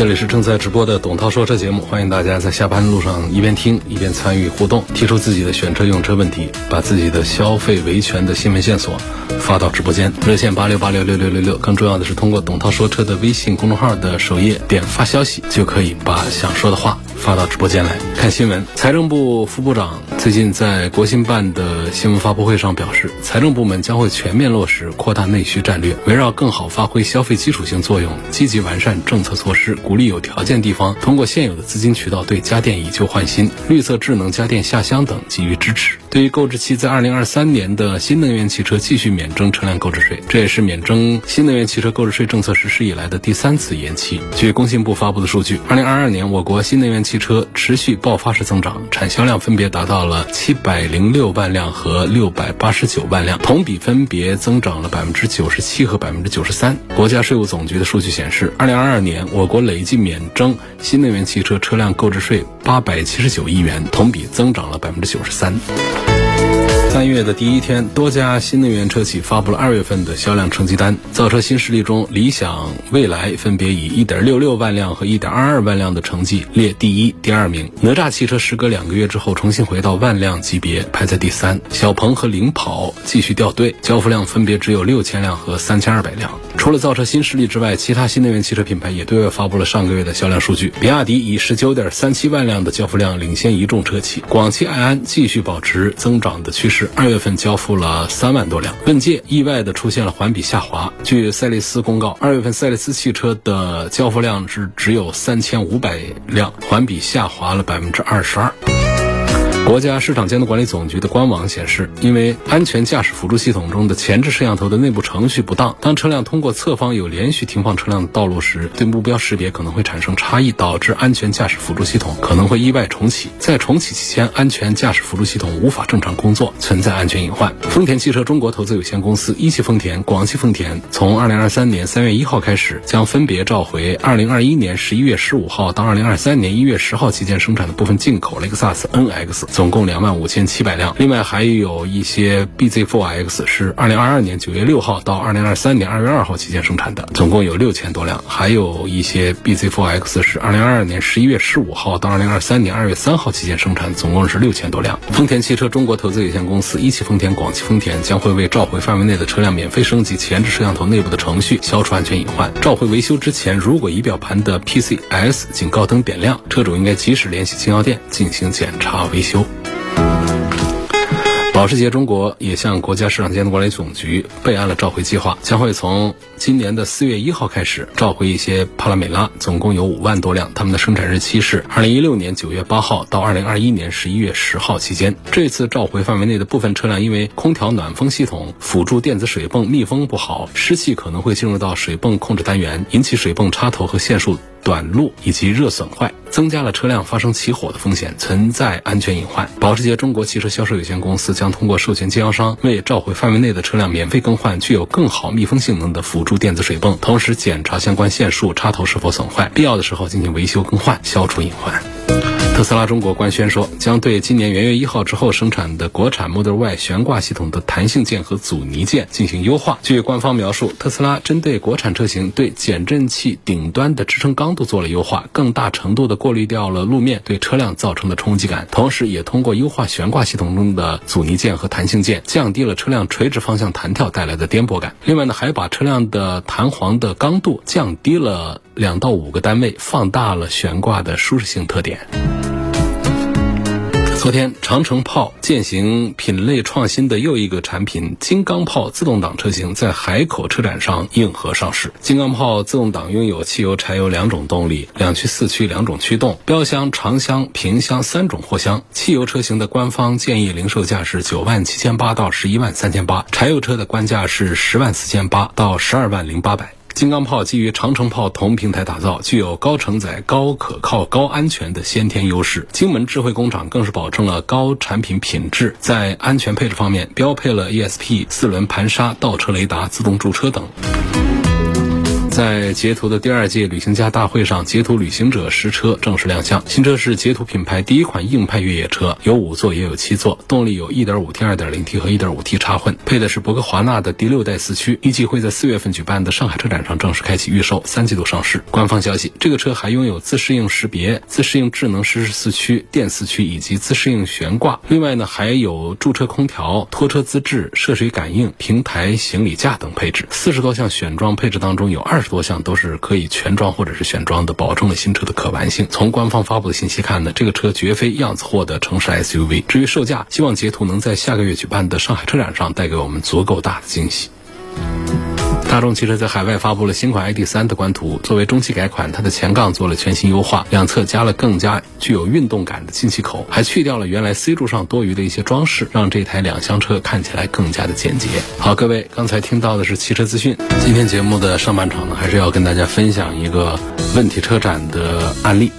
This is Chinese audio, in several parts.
这里是正在直播的董涛说车节目，欢迎大家在下班路上一边听一边参与互动，提出自己的选车用车问题，把自己的消费维权的新闻线索发到直播间，热线八六八六六六六六。更重要的是，通过董涛说车的微信公众号的首页点发消息，就可以把想说的话发到直播间来看新闻。财政部副部长最近在国新办的新闻发布会上表示，财政部门将会全面落实扩大内需战略，围绕更好发挥消费基础性作用，积极完善政策措施。鼓励有条件地方通过现有的资金渠道对家电以旧换新、绿色智能家电下乡等给予支持。对于购置期在二零二三年的新能源汽车继续免征车辆购置税，这也是免征新能源汽车购置税政策实施以来的第三次延期。据工信部发布的数据，二零二二年我国新能源汽车持续爆发式增长，产销量分别达到了七百零六万辆和六百八十九万辆，同比分别增长了百分之九十七和百分之九十三。国家税务总局的数据显示，二零二二年我国累计免征新能源汽车车辆购置税八百七十九亿元，同比增长了百分之九十三。三月的第一天，多家新能源车企发布了二月份的销量成绩单。造车新势力中，理想、蔚来分别以一点六六万辆和一点二二万辆的成绩列第一、第二名。哪吒汽车时隔两个月之后重新回到万辆级别，排在第三。小鹏和领跑继续掉队，交付量分别只有六千辆和三千二百辆。除了造车新势力之外，其他新能源汽车品牌也对外发布了上个月的销量数据。比亚迪以十九点三七万辆的交付量领先一众车企，广汽埃安继续保持增长的趋势。二月份交付了三万多辆，问界意外的出现了环比下滑。据赛力斯公告，二月份赛力斯汽车的交付量是只有三千五百辆，环比下滑了百分之二十二。国家市场监督管理总局的官网显示，因为安全驾驶辅助系统中的前置摄像头的内部程序不当，当车辆通过侧方有连续停放车辆的道路时，对目标识别可能会产生差异，导致安全驾驶辅助系统可能会意外重启。在重启期间，安全驾驶辅助系统无法正常工作，存在安全隐患。丰田汽车中国投资有限公司、一汽丰田、广汽丰田从二零二三年三月一号开始，将分别召回二零二一年十一月十五号到二零二三年一月十号期间生产的部分进口雷克萨斯 NX。总共两万五千七百辆，另外还有一些 BZ4X 是二零二二年九月六号到二零二三年二月二号期间生产的，总共有六千多辆，还有一些 BZ4X 是二零二二年十一月十五号到二零二三年二月三号期间生产，总共是六千多辆。丰田汽车中国投资有限公司、一汽丰田、广汽丰田将会为召回范围内的车辆免费升级前置摄像头内部的程序，消除安全隐患。召回维修之前，如果仪表盘的 PCS 警告灯点亮，车主应该及时联系经销店进行检查维修。保时捷中国也向国家市场监督管理总局备案了召回计划，将会从今年的四月一号开始召回一些帕拉梅拉，总共有五万多辆，他们的生产日期是二零一六年九月八号到二零二一年十一月十号期间。这次召回范围内的部分车辆，因为空调暖风系统辅助电子水泵密封不好，湿气可能会进入到水泵控制单元，引起水泵插头和线束。短路以及热损坏，增加了车辆发生起火的风险，存在安全隐患。保时捷中国汽车销售有限公司将通过授权经销商为召回范围内的车辆免费更换具有更好密封性能的辅助电子水泵，同时检查相关线束、插头是否损坏，必要的时候进行维修更换，消除隐患。特斯拉中国官宣说，将对今年元月一号之后生产的国产 Model Y 悬挂系统的弹性件和阻尼件进行优化。据官方描述，特斯拉针对国产车型对减震器顶端的支撑刚度做了优化，更大程度的过滤掉了路面对车辆造成的冲击感，同时也通过优化悬挂系统中的阻尼件和弹性件，降低了车辆垂直方向弹跳带来的颠簸感。另外呢，还把车辆的弹簧的刚度降低了两到五个单位，放大了悬挂的舒适性特点。昨天，长城炮践行品类创新的又一个产品——金刚炮自动挡车型在海口车展上硬核上市。金刚炮自动挡拥有汽油、柴油两种动力，两驱、四驱两种驱动，标箱、长箱、平箱三种货箱。汽油车型的官方建议零售价是九万七千八到十一万三千八，柴油车的官价是十万四千八到十二万零八百。金刚炮基于长城炮同平台打造，具有高承载、高可靠、高安全的先天优势。荆门智慧工厂更是保证了高产品品质，在安全配置方面标配了 ESP 四轮盘刹、倒车雷达、自动驻车等。在捷途的第二届旅行家大会上，捷途旅行者实车正式亮相。新车是捷途品牌第一款硬派越野车，有五座也有七座，动力有 1.5T、2.0T 和 1.5T 插混，配的是博格华纳的第六代四驱，预计会在四月份举办的上海车展上正式开启预售，三季度上市。官方消息，这个车还拥有自适应识别、自适应智能实时四驱、电四驱以及自适应悬挂。另外呢，还有驻车空调、拖车资质、涉水感应、平台行李架等配置。四十多项选装配置当中，有二二十多项都是可以全装或者是选装的，保证了新车的可玩性。从官方发布的信息看呢，这个车绝非样子货的城市 SUV。至于售价，希望捷途能在下个月举办的上海车展上带给我们足够大的惊喜。大众汽车在海外发布了新款 ID.3 的官图，作为中期改款，它的前杠做了全新优化，两侧加了更加具有运动感的进气口，还去掉了原来 C 柱上多余的一些装饰，让这台两厢车看起来更加的简洁。好，各位，刚才听到的是汽车资讯。今天节目的上半场呢，还是要跟大家分享一个问题车展的案例。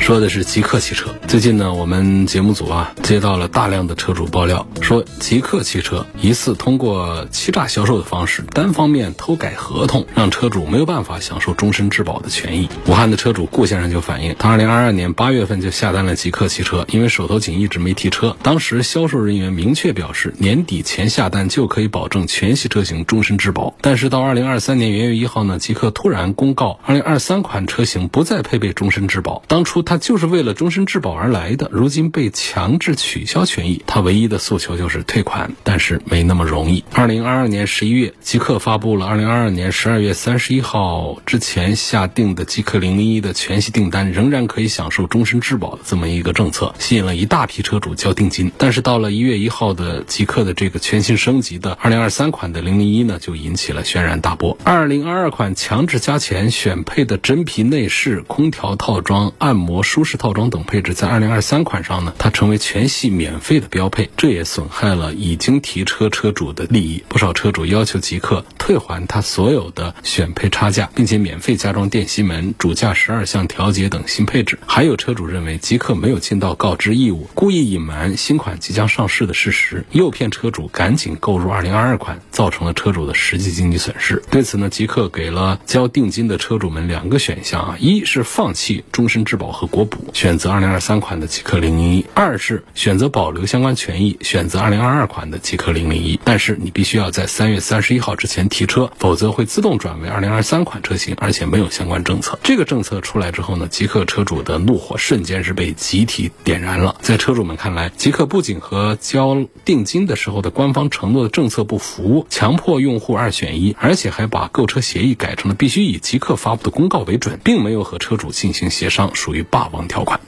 说的是极客汽车。最近呢，我们节目组啊接到了大量的车主爆料，说极客汽车疑似通过欺诈销售的方式，单方面偷改合同，让车主没有办法享受终身质保的权益。武汉的车主顾先生就反映，他2022年8月份就下单了极客汽车，因为手头紧一直没提车。当时销售人员明确表示，年底前下单就可以保证全系车型终身质保。但是到2023年元月一号呢，极客突然公告，2023款车型不再配备终身质保。当初他就是为了终身质保而来的，如今被强制取消权益，他唯一的诉求就是退款，但是没那么容易。二零二二年十一月，极客发布了二零二二年十二月三十一号之前下定的极客零零一的全系订单，仍然可以享受终身质保的这么一个政策，吸引了一大批车主交定金。但是到了一月一号的极客的这个全新升级的二零二三款的零零一呢，就引起了轩然大波。二零二二款强制加钱选配的真皮内饰、空调套装、按摩舒适。套装等配置在二零二三款上呢，它成为全系免费的标配，这也损害了已经提车车主的利益。不少车主要求极客退还他所有的选配差价，并且免费加装电吸门、主驾十二项调节等新配置。还有车主认为极客没有尽到告知义务，故意隐瞒新款即将上市的事实，诱骗车主赶紧购入二零二二款，造成了车主的实际经济损失。对此呢，极客给了交定金的车主们两个选项啊，一是放弃终身质保和国补。选择二零二三款的极客零零一，二是选择保留相关权益，选择二零二二款的极客零零一。但是你必须要在三月三十一号之前提车，否则会自动转为二零二三款车型，而且没有相关政策。这个政策出来之后呢，极客车主的怒火瞬间是被集体点燃了。在车主们看来，极客不仅和交定金的时候的官方承诺的政策不符，强迫用户二选一，而且还把购车协议改成了必须以极客发布的公告为准，并没有和车主进行协商，属于霸霸王条款。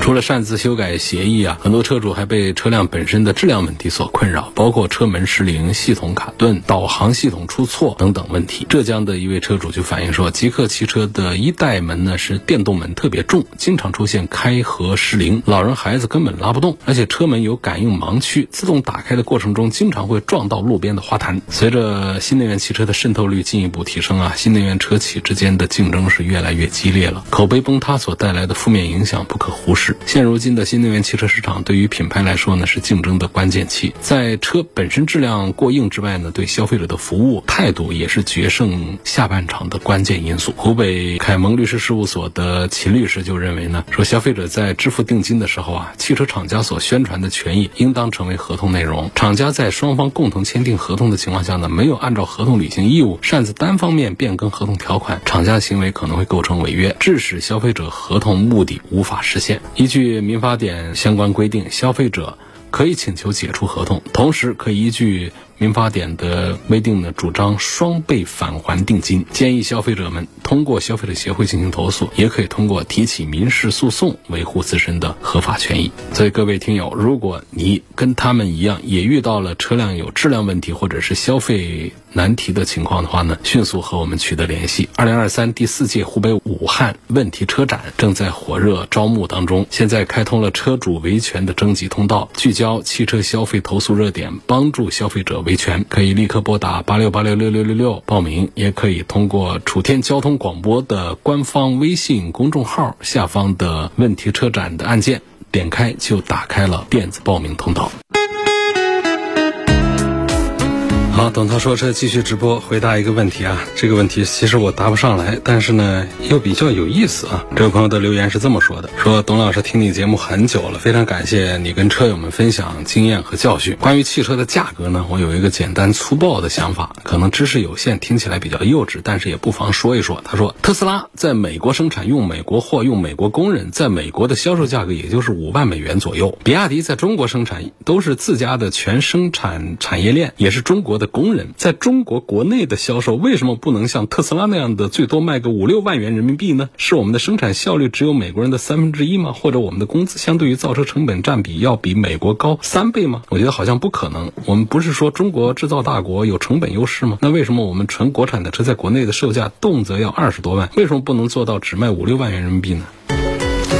除了擅自修改协议啊，很多车主还被车辆本身的质量问题所困扰，包括车门失灵、系统卡顿、导航系统出错等等问题。浙江的一位车主就反映说，极客汽车的一代门呢是电动门，特别重，经常出现开合失灵，老人孩子根本拉不动，而且车门有感应盲区，自动打开的过程中经常会撞到路边的花坛。随着新能源汽车的渗透率进一步提升啊，新能源车企之间的竞争是越来越激烈了，口碑崩塌所带来的负面影响不可忽视。现如今的新能源汽车市场，对于品牌来说呢，是竞争的关键期。在车本身质量过硬之外呢，对消费者的服务态度也是决胜下半场的关键因素。湖北凯蒙律师事务所的秦律师就认为呢，说消费者在支付定金的时候啊，汽车厂家所宣传的权益应当成为合同内容。厂家在双方共同签订合同的情况下呢，没有按照合同履行义务，擅自单方面变更合同条款，厂家行为可能会构成违约，致使消费者合同目的无法实现。依据民法典相关规定，消费者可以请求解除合同，同时可以依据民法典的规定呢，主张双倍返还定金。建议消费者们通过消费者协会进行投诉，也可以通过提起民事诉讼维护自身的合法权益。所以各位听友，如果你跟他们一样，也遇到了车辆有质量问题或者是消费难题的情况的话呢，迅速和我们取得联系。二零二三第四届湖北武汉问题车展正在火热招募当中，现在开通了车主维权的征集通道，聚焦汽车消费投诉热点，帮助消费者维维。权，可以立刻拨打八六八六六六六六报名，也可以通过楚天交通广播的官方微信公众号下方的问题车展的按键，点开就打开了电子报名通道。好，董涛说车继续直播，回答一个问题啊。这个问题其实我答不上来，但是呢又比较有意思啊。这位朋友的留言是这么说的：说董老师听你节目很久了，非常感谢你跟车友们分享经验和教训。关于汽车的价格呢，我有一个简单粗暴的想法，可能知识有限，听起来比较幼稚，但是也不妨说一说。他说，特斯拉在美国生产，用美国货，用美国工人，在美国的销售价格也就是五万美元左右。比亚迪在中国生产，都是自家的全生产产业链，也是中国的。工人在中国国内的销售为什么不能像特斯拉那样的最多卖个五六万元人民币呢？是我们的生产效率只有美国人的三分之一吗？或者我们的工资相对于造车成本占比要比美国高三倍吗？我觉得好像不可能。我们不是说中国制造大国有成本优势吗？那为什么我们纯国产的车在国内的售价动辄要二十多万？为什么不能做到只卖五六万元人民币呢？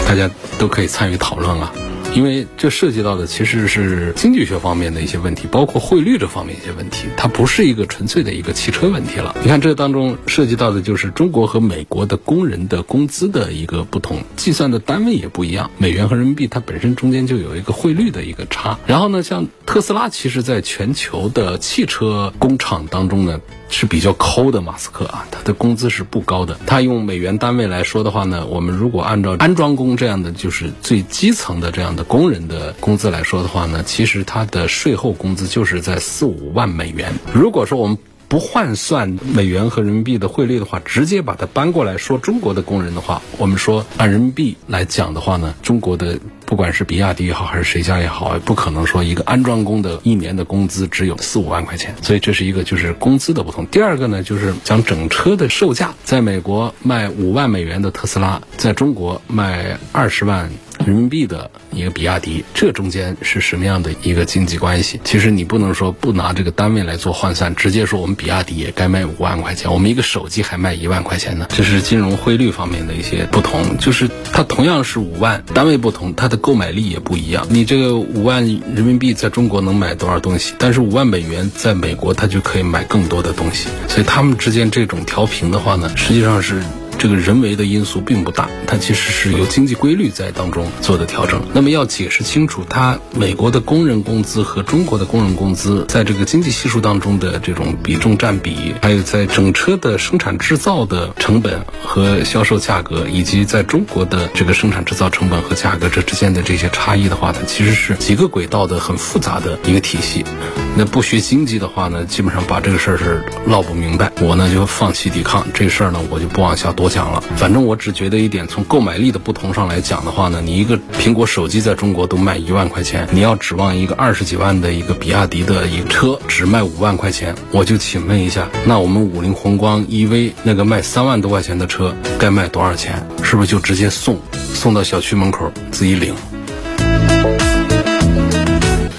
大家都可以参与讨论啊。因为这涉及到的其实是经济学方面的一些问题，包括汇率这方面一些问题，它不是一个纯粹的一个汽车问题了。你看这当中涉及到的就是中国和美国的工人的工资的一个不同，计算的单位也不一样，美元和人民币它本身中间就有一个汇率的一个差。然后呢，像特斯拉，其实在全球的汽车工厂当中呢。是比较抠的，马斯克啊，他的工资是不高的。他用美元单位来说的话呢，我们如果按照安装工这样的，就是最基层的这样的工人的工资来说的话呢，其实他的税后工资就是在四五万美元。如果说我们不换算美元和人民币的汇率的话，直接把它搬过来说中国的工人的话，我们说按人民币来讲的话呢，中国的。不管是比亚迪也好，还是谁家也好，不可能说一个安装工的一年的工资只有四五万块钱，所以这是一个就是工资的不同。第二个呢，就是讲整车的售价，在美国卖五万美元的特斯拉，在中国卖二十万。人民币的一个比亚迪，这中间是什么样的一个经济关系？其实你不能说不拿这个单位来做换算，直接说我们比亚迪也该卖五万块钱，我们一个手机还卖一万块钱呢。这是金融汇率方面的一些不同，就是它同样是五万，单位不同，它的购买力也不一样。你这个五万人民币在中国能买多少东西？但是五万美元在美国它就可以买更多的东西，所以他们之间这种调频的话呢，实际上是。这个人为的因素并不大，它其实是由经济规律在当中做的调整。那么要解释清楚，它美国的工人工资和中国的工人工资在这个经济系数当中的这种比重占比，还有在整车的生产制造的成本和销售价格，以及在中国的这个生产制造成本和价格这之间的这些差异的话，它其实是几个轨道的很复杂的一个体系。那不学经济的话呢，基本上把这个事儿是闹不明白。我呢就放弃抵抗这事儿呢，我就不往下多。讲了，反正我只觉得一点，从购买力的不同上来讲的话呢，你一个苹果手机在中国都卖一万块钱，你要指望一个二十几万的一个比亚迪的一个车只卖五万块钱，我就请问一下，那我们五菱宏光 EV 那个卖三万多块钱的车该卖多少钱？是不是就直接送，送到小区门口自己领？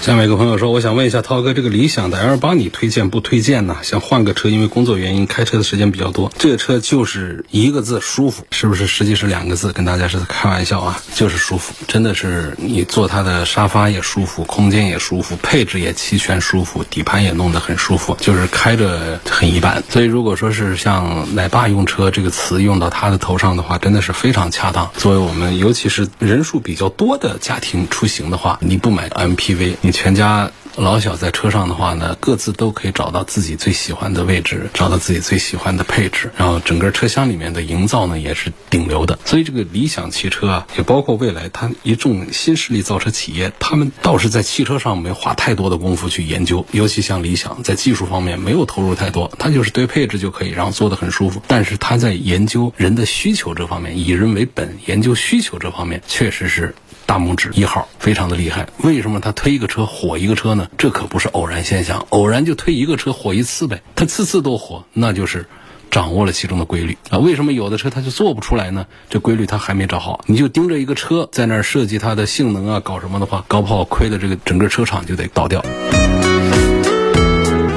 下面一个朋友说，我想问一下涛哥，这个理想的 L 八你推荐不推荐呢？想换个车，因为工作原因开车的时间比较多。这个车就是一个字舒服，是不是？实际是两个字，跟大家是开玩笑啊，就是舒服。真的是你坐它的沙发也舒服，空间也舒服，配置也齐全，舒服，底盘也弄得很舒服，就是开着很一般。所以如果说是像“奶爸用车”这个词用到他的头上的话，真的是非常恰当。作为我们尤其是人数比较多的家庭出行的话，你不买 MPV，你。全家老小在车上的话呢，各自都可以找到自己最喜欢的位置，找到自己最喜欢的配置，然后整个车厢里面的营造呢也是顶流的。所以这个理想汽车啊，也包括未来它一众新势力造车企业，他们倒是在汽车上没花太多的功夫去研究，尤其像理想在技术方面没有投入太多，它就是对配置就可以，然后做的很舒服。但是它在研究人的需求这方面，以人为本，研究需求这方面确实是。大拇指一号非常的厉害，为什么他推一个车火一个车呢？这可不是偶然现象，偶然就推一个车火一次呗，它次次都火，那就是掌握了其中的规律啊。为什么有的车它就做不出来呢？这规律它还没找好，你就盯着一个车在那儿设计它的性能啊，搞什么的话，搞不好亏的这个整个车厂就得倒掉。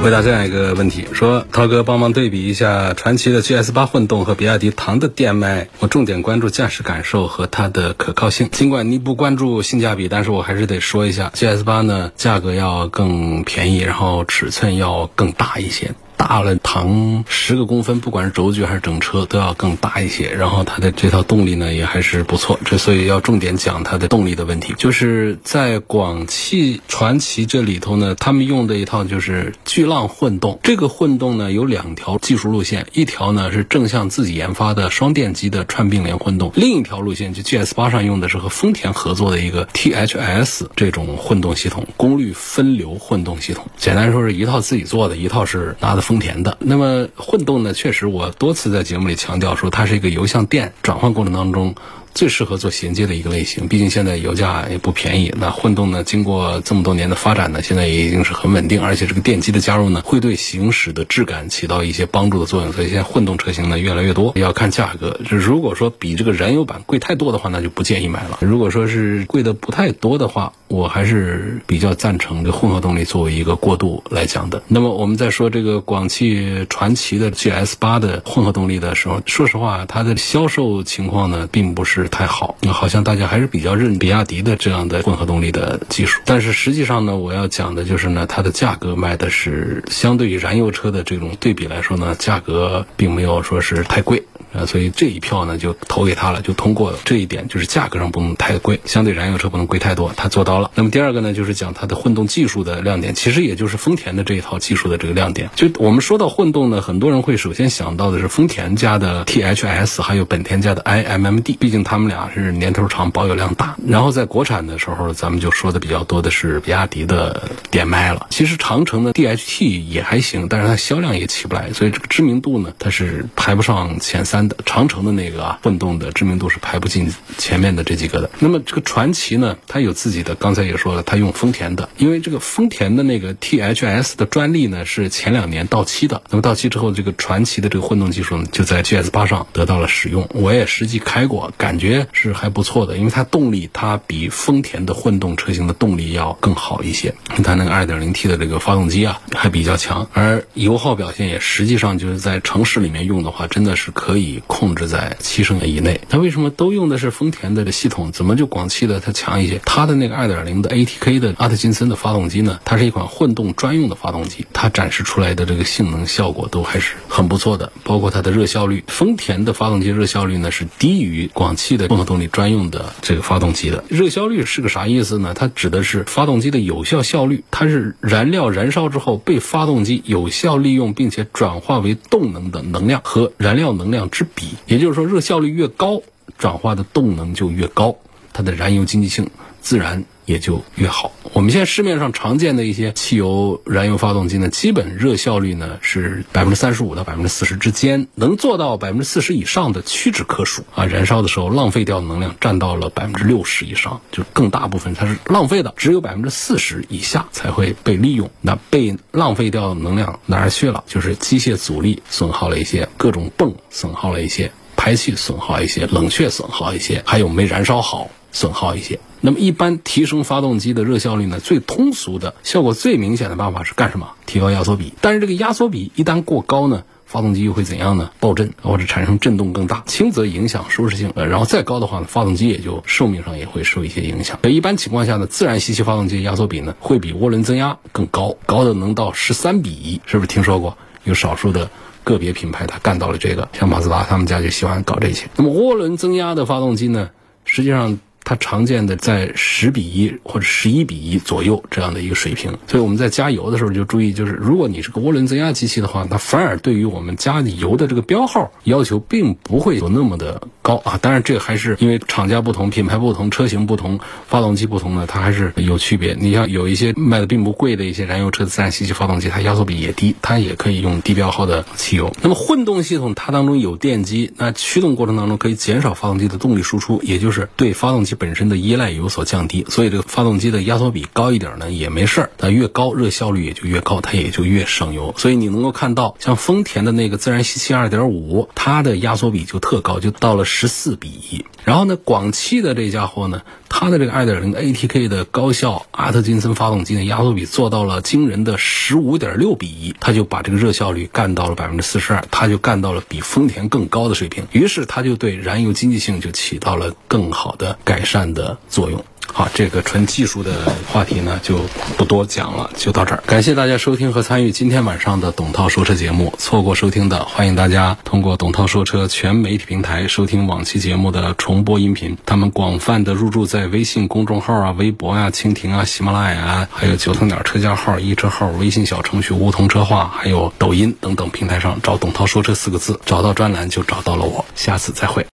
回答这样一个问题：说涛哥帮忙对比一下传祺的 GS 八混动和比亚迪唐的电麦我重点关注驾驶感受和它的可靠性。尽管你不关注性价比，但是我还是得说一下，GS 八呢价格要更便宜，然后尺寸要更大一些。大了唐十个公分，不管是轴距还是整车都要更大一些。然后它的这套动力呢也还是不错，这所以要重点讲它的动力的问题。就是在广汽传祺这里头呢，他们用的一套就是巨浪混动。这个混动呢有两条技术路线，一条呢是正向自己研发的双电机的串并联混动，另一条路线就 GS 八上用的是和丰田合作的一个 THS 这种混动系统，功率分流混动系统。简单说是一套自己做的，一套是拿的。丰田的，那么混动呢？确实，我多次在节目里强调说，它是一个油向电转换过程当中。最适合做衔接的一个类型，毕竟现在油价也不便宜。那混动呢，经过这么多年的发展呢，现在也已经是很稳定，而且这个电机的加入呢，会对行驶的质感起到一些帮助的作用。所以现在混动车型呢越来越多，要看价格。如果说比这个燃油版贵太多的话，那就不建议买了。如果说是贵的不太多的话，我还是比较赞成这混合动力作为一个过渡来讲的。那么我们在说这个广汽传祺的 GS 八的混合动力的时候，说实话，它的销售情况呢，并不是。太好，好像大家还是比较认比亚迪的这样的混合动力的技术，但是实际上呢，我要讲的就是呢，它的价格卖的是相对于燃油车的这种对比来说呢，价格并没有说是太贵。啊，所以这一票呢就投给他了，就通过。这一点就是价格上不能太贵，相对燃油车不能贵太多，他做到好了。那么第二个呢，就是讲它的混动技术的亮点，其实也就是丰田的这一套技术的这个亮点。就我们说到混动呢，很多人会首先想到的是丰田家的 THS，还有本田家的 iMMD，毕竟他们俩是年头长、保有量大。然后在国产的时候，咱们就说的比较多的是比亚迪的点麦了。其实长城的 DHT 也还行，但是它销量也起不来，所以这个知名度呢，它是排不上前三的。长城的那个啊，混动的知名度是排不进前面的这几个的。那么这个传祺呢，它有自己的，刚才也说了，它用丰田的，因为这个丰田的那个 THS 的专利呢是前两年到期的。那么到期之后，这个传祺的这个混动技术呢，就在 GS 八上得到了使用。我也实际开过，感觉是还不错的，因为它动力它比丰田的混动车型的动力要更好一些。它那个 2.0T 的这个发动机啊，还比较强，而油耗表现也实际上就是在城市里面用的话，真的是可以。控制在七升以内，它为什么都用的是丰田的系统？怎么就广汽的它强一些？它的那个二点零的 ATK 的阿特金森的发动机呢？它是一款混动专用的发动机，它展示出来的这个性能效果都还是很不错的，包括它的热效率。丰田的发动机热效率呢是低于广汽的混合动力专用的这个发动机的。热效率是个啥意思呢？它指的是发动机的有效效率，它是燃料燃烧之后被发动机有效利用并且转化为动能的能量和燃料能量之。比，也就是说，热效率越高，转化的动能就越高，它的燃油经济性自然也就越好。我们现在市面上常见的一些汽油燃油发动机呢，基本热效率呢是百分之三十五到百分之四十之间，能做到百分之四十以上的屈指可数啊。燃烧的时候浪费掉的能量占到了百分之六十以上，就更大部分它是浪费的，只有百分之四十以下才会被利用。那被浪费掉的能量哪儿去了？就是机械阻力损耗了一些，各种泵损耗了一些，排气损耗一些，冷却损耗一些，还有没燃烧好。损耗一些。那么，一般提升发动机的热效率呢？最通俗的、效果最明显的办法是干什么？提高压缩比。但是这个压缩比一旦过高呢，发动机又会怎样呢？爆震或者产生震动更大，轻则影响舒适性，呃，然后再高的话呢，发动机也就寿命上也会受一些影响。一般情况下呢，自然吸气发动机压缩比呢会比涡轮增压更高，高的能到十三比一，是不是听说过？有少数的个别品牌它干到了这个，像马自达他们家就喜欢搞这些。那么涡轮增压的发动机呢，实际上。它常见的在十比一或者十一比一左右这样的一个水平，所以我们在加油的时候就注意，就是如果你是个涡轮增压机器的话，它反而对于我们加油的这个标号要求并不会有那么的高啊。当然，这个还是因为厂家不同、品牌不同、车型不同、发动机不同呢，它还是有区别。你像有一些卖的并不贵的一些燃油车的自然吸气发动机，它压缩比也低，它也可以用低标号的汽油。那么混动系统它当中有电机，那驱动过程当中可以减少发动机的动力输出，也就是对发动机。本身的依赖有所降低，所以这个发动机的压缩比高一点呢也没事儿，它越高热效率也就越高，它也就越省油。所以你能够看到，像丰田的那个自然吸气2.5，它的压缩比就特高，就到了十四比一。然后呢，广汽的这家伙呢。它的这个二点零 ATK 的高效阿特金森发动机呢，压缩比做到了惊人的十五点六比一它就把这个热效率干到了百分之四十二，它就干到了比丰田更高的水平，于是它就对燃油经济性就起到了更好的改善的作用。好，这个纯技术的话题呢，就不多讲了，就到这儿。感谢大家收听和参与今天晚上的董涛说车节目。错过收听的，欢迎大家通过董涛说车全媒体平台收听往期节目的重播音频。他们广泛的入驻在微信公众号啊、微博啊、蜻蜓啊、喜马拉雅啊，还有九头鸟车架号、一车号、微信小程序梧桐车话，还有抖音等等平台上，找“董涛说车”四个字，找到专栏就找到了我。下次再会。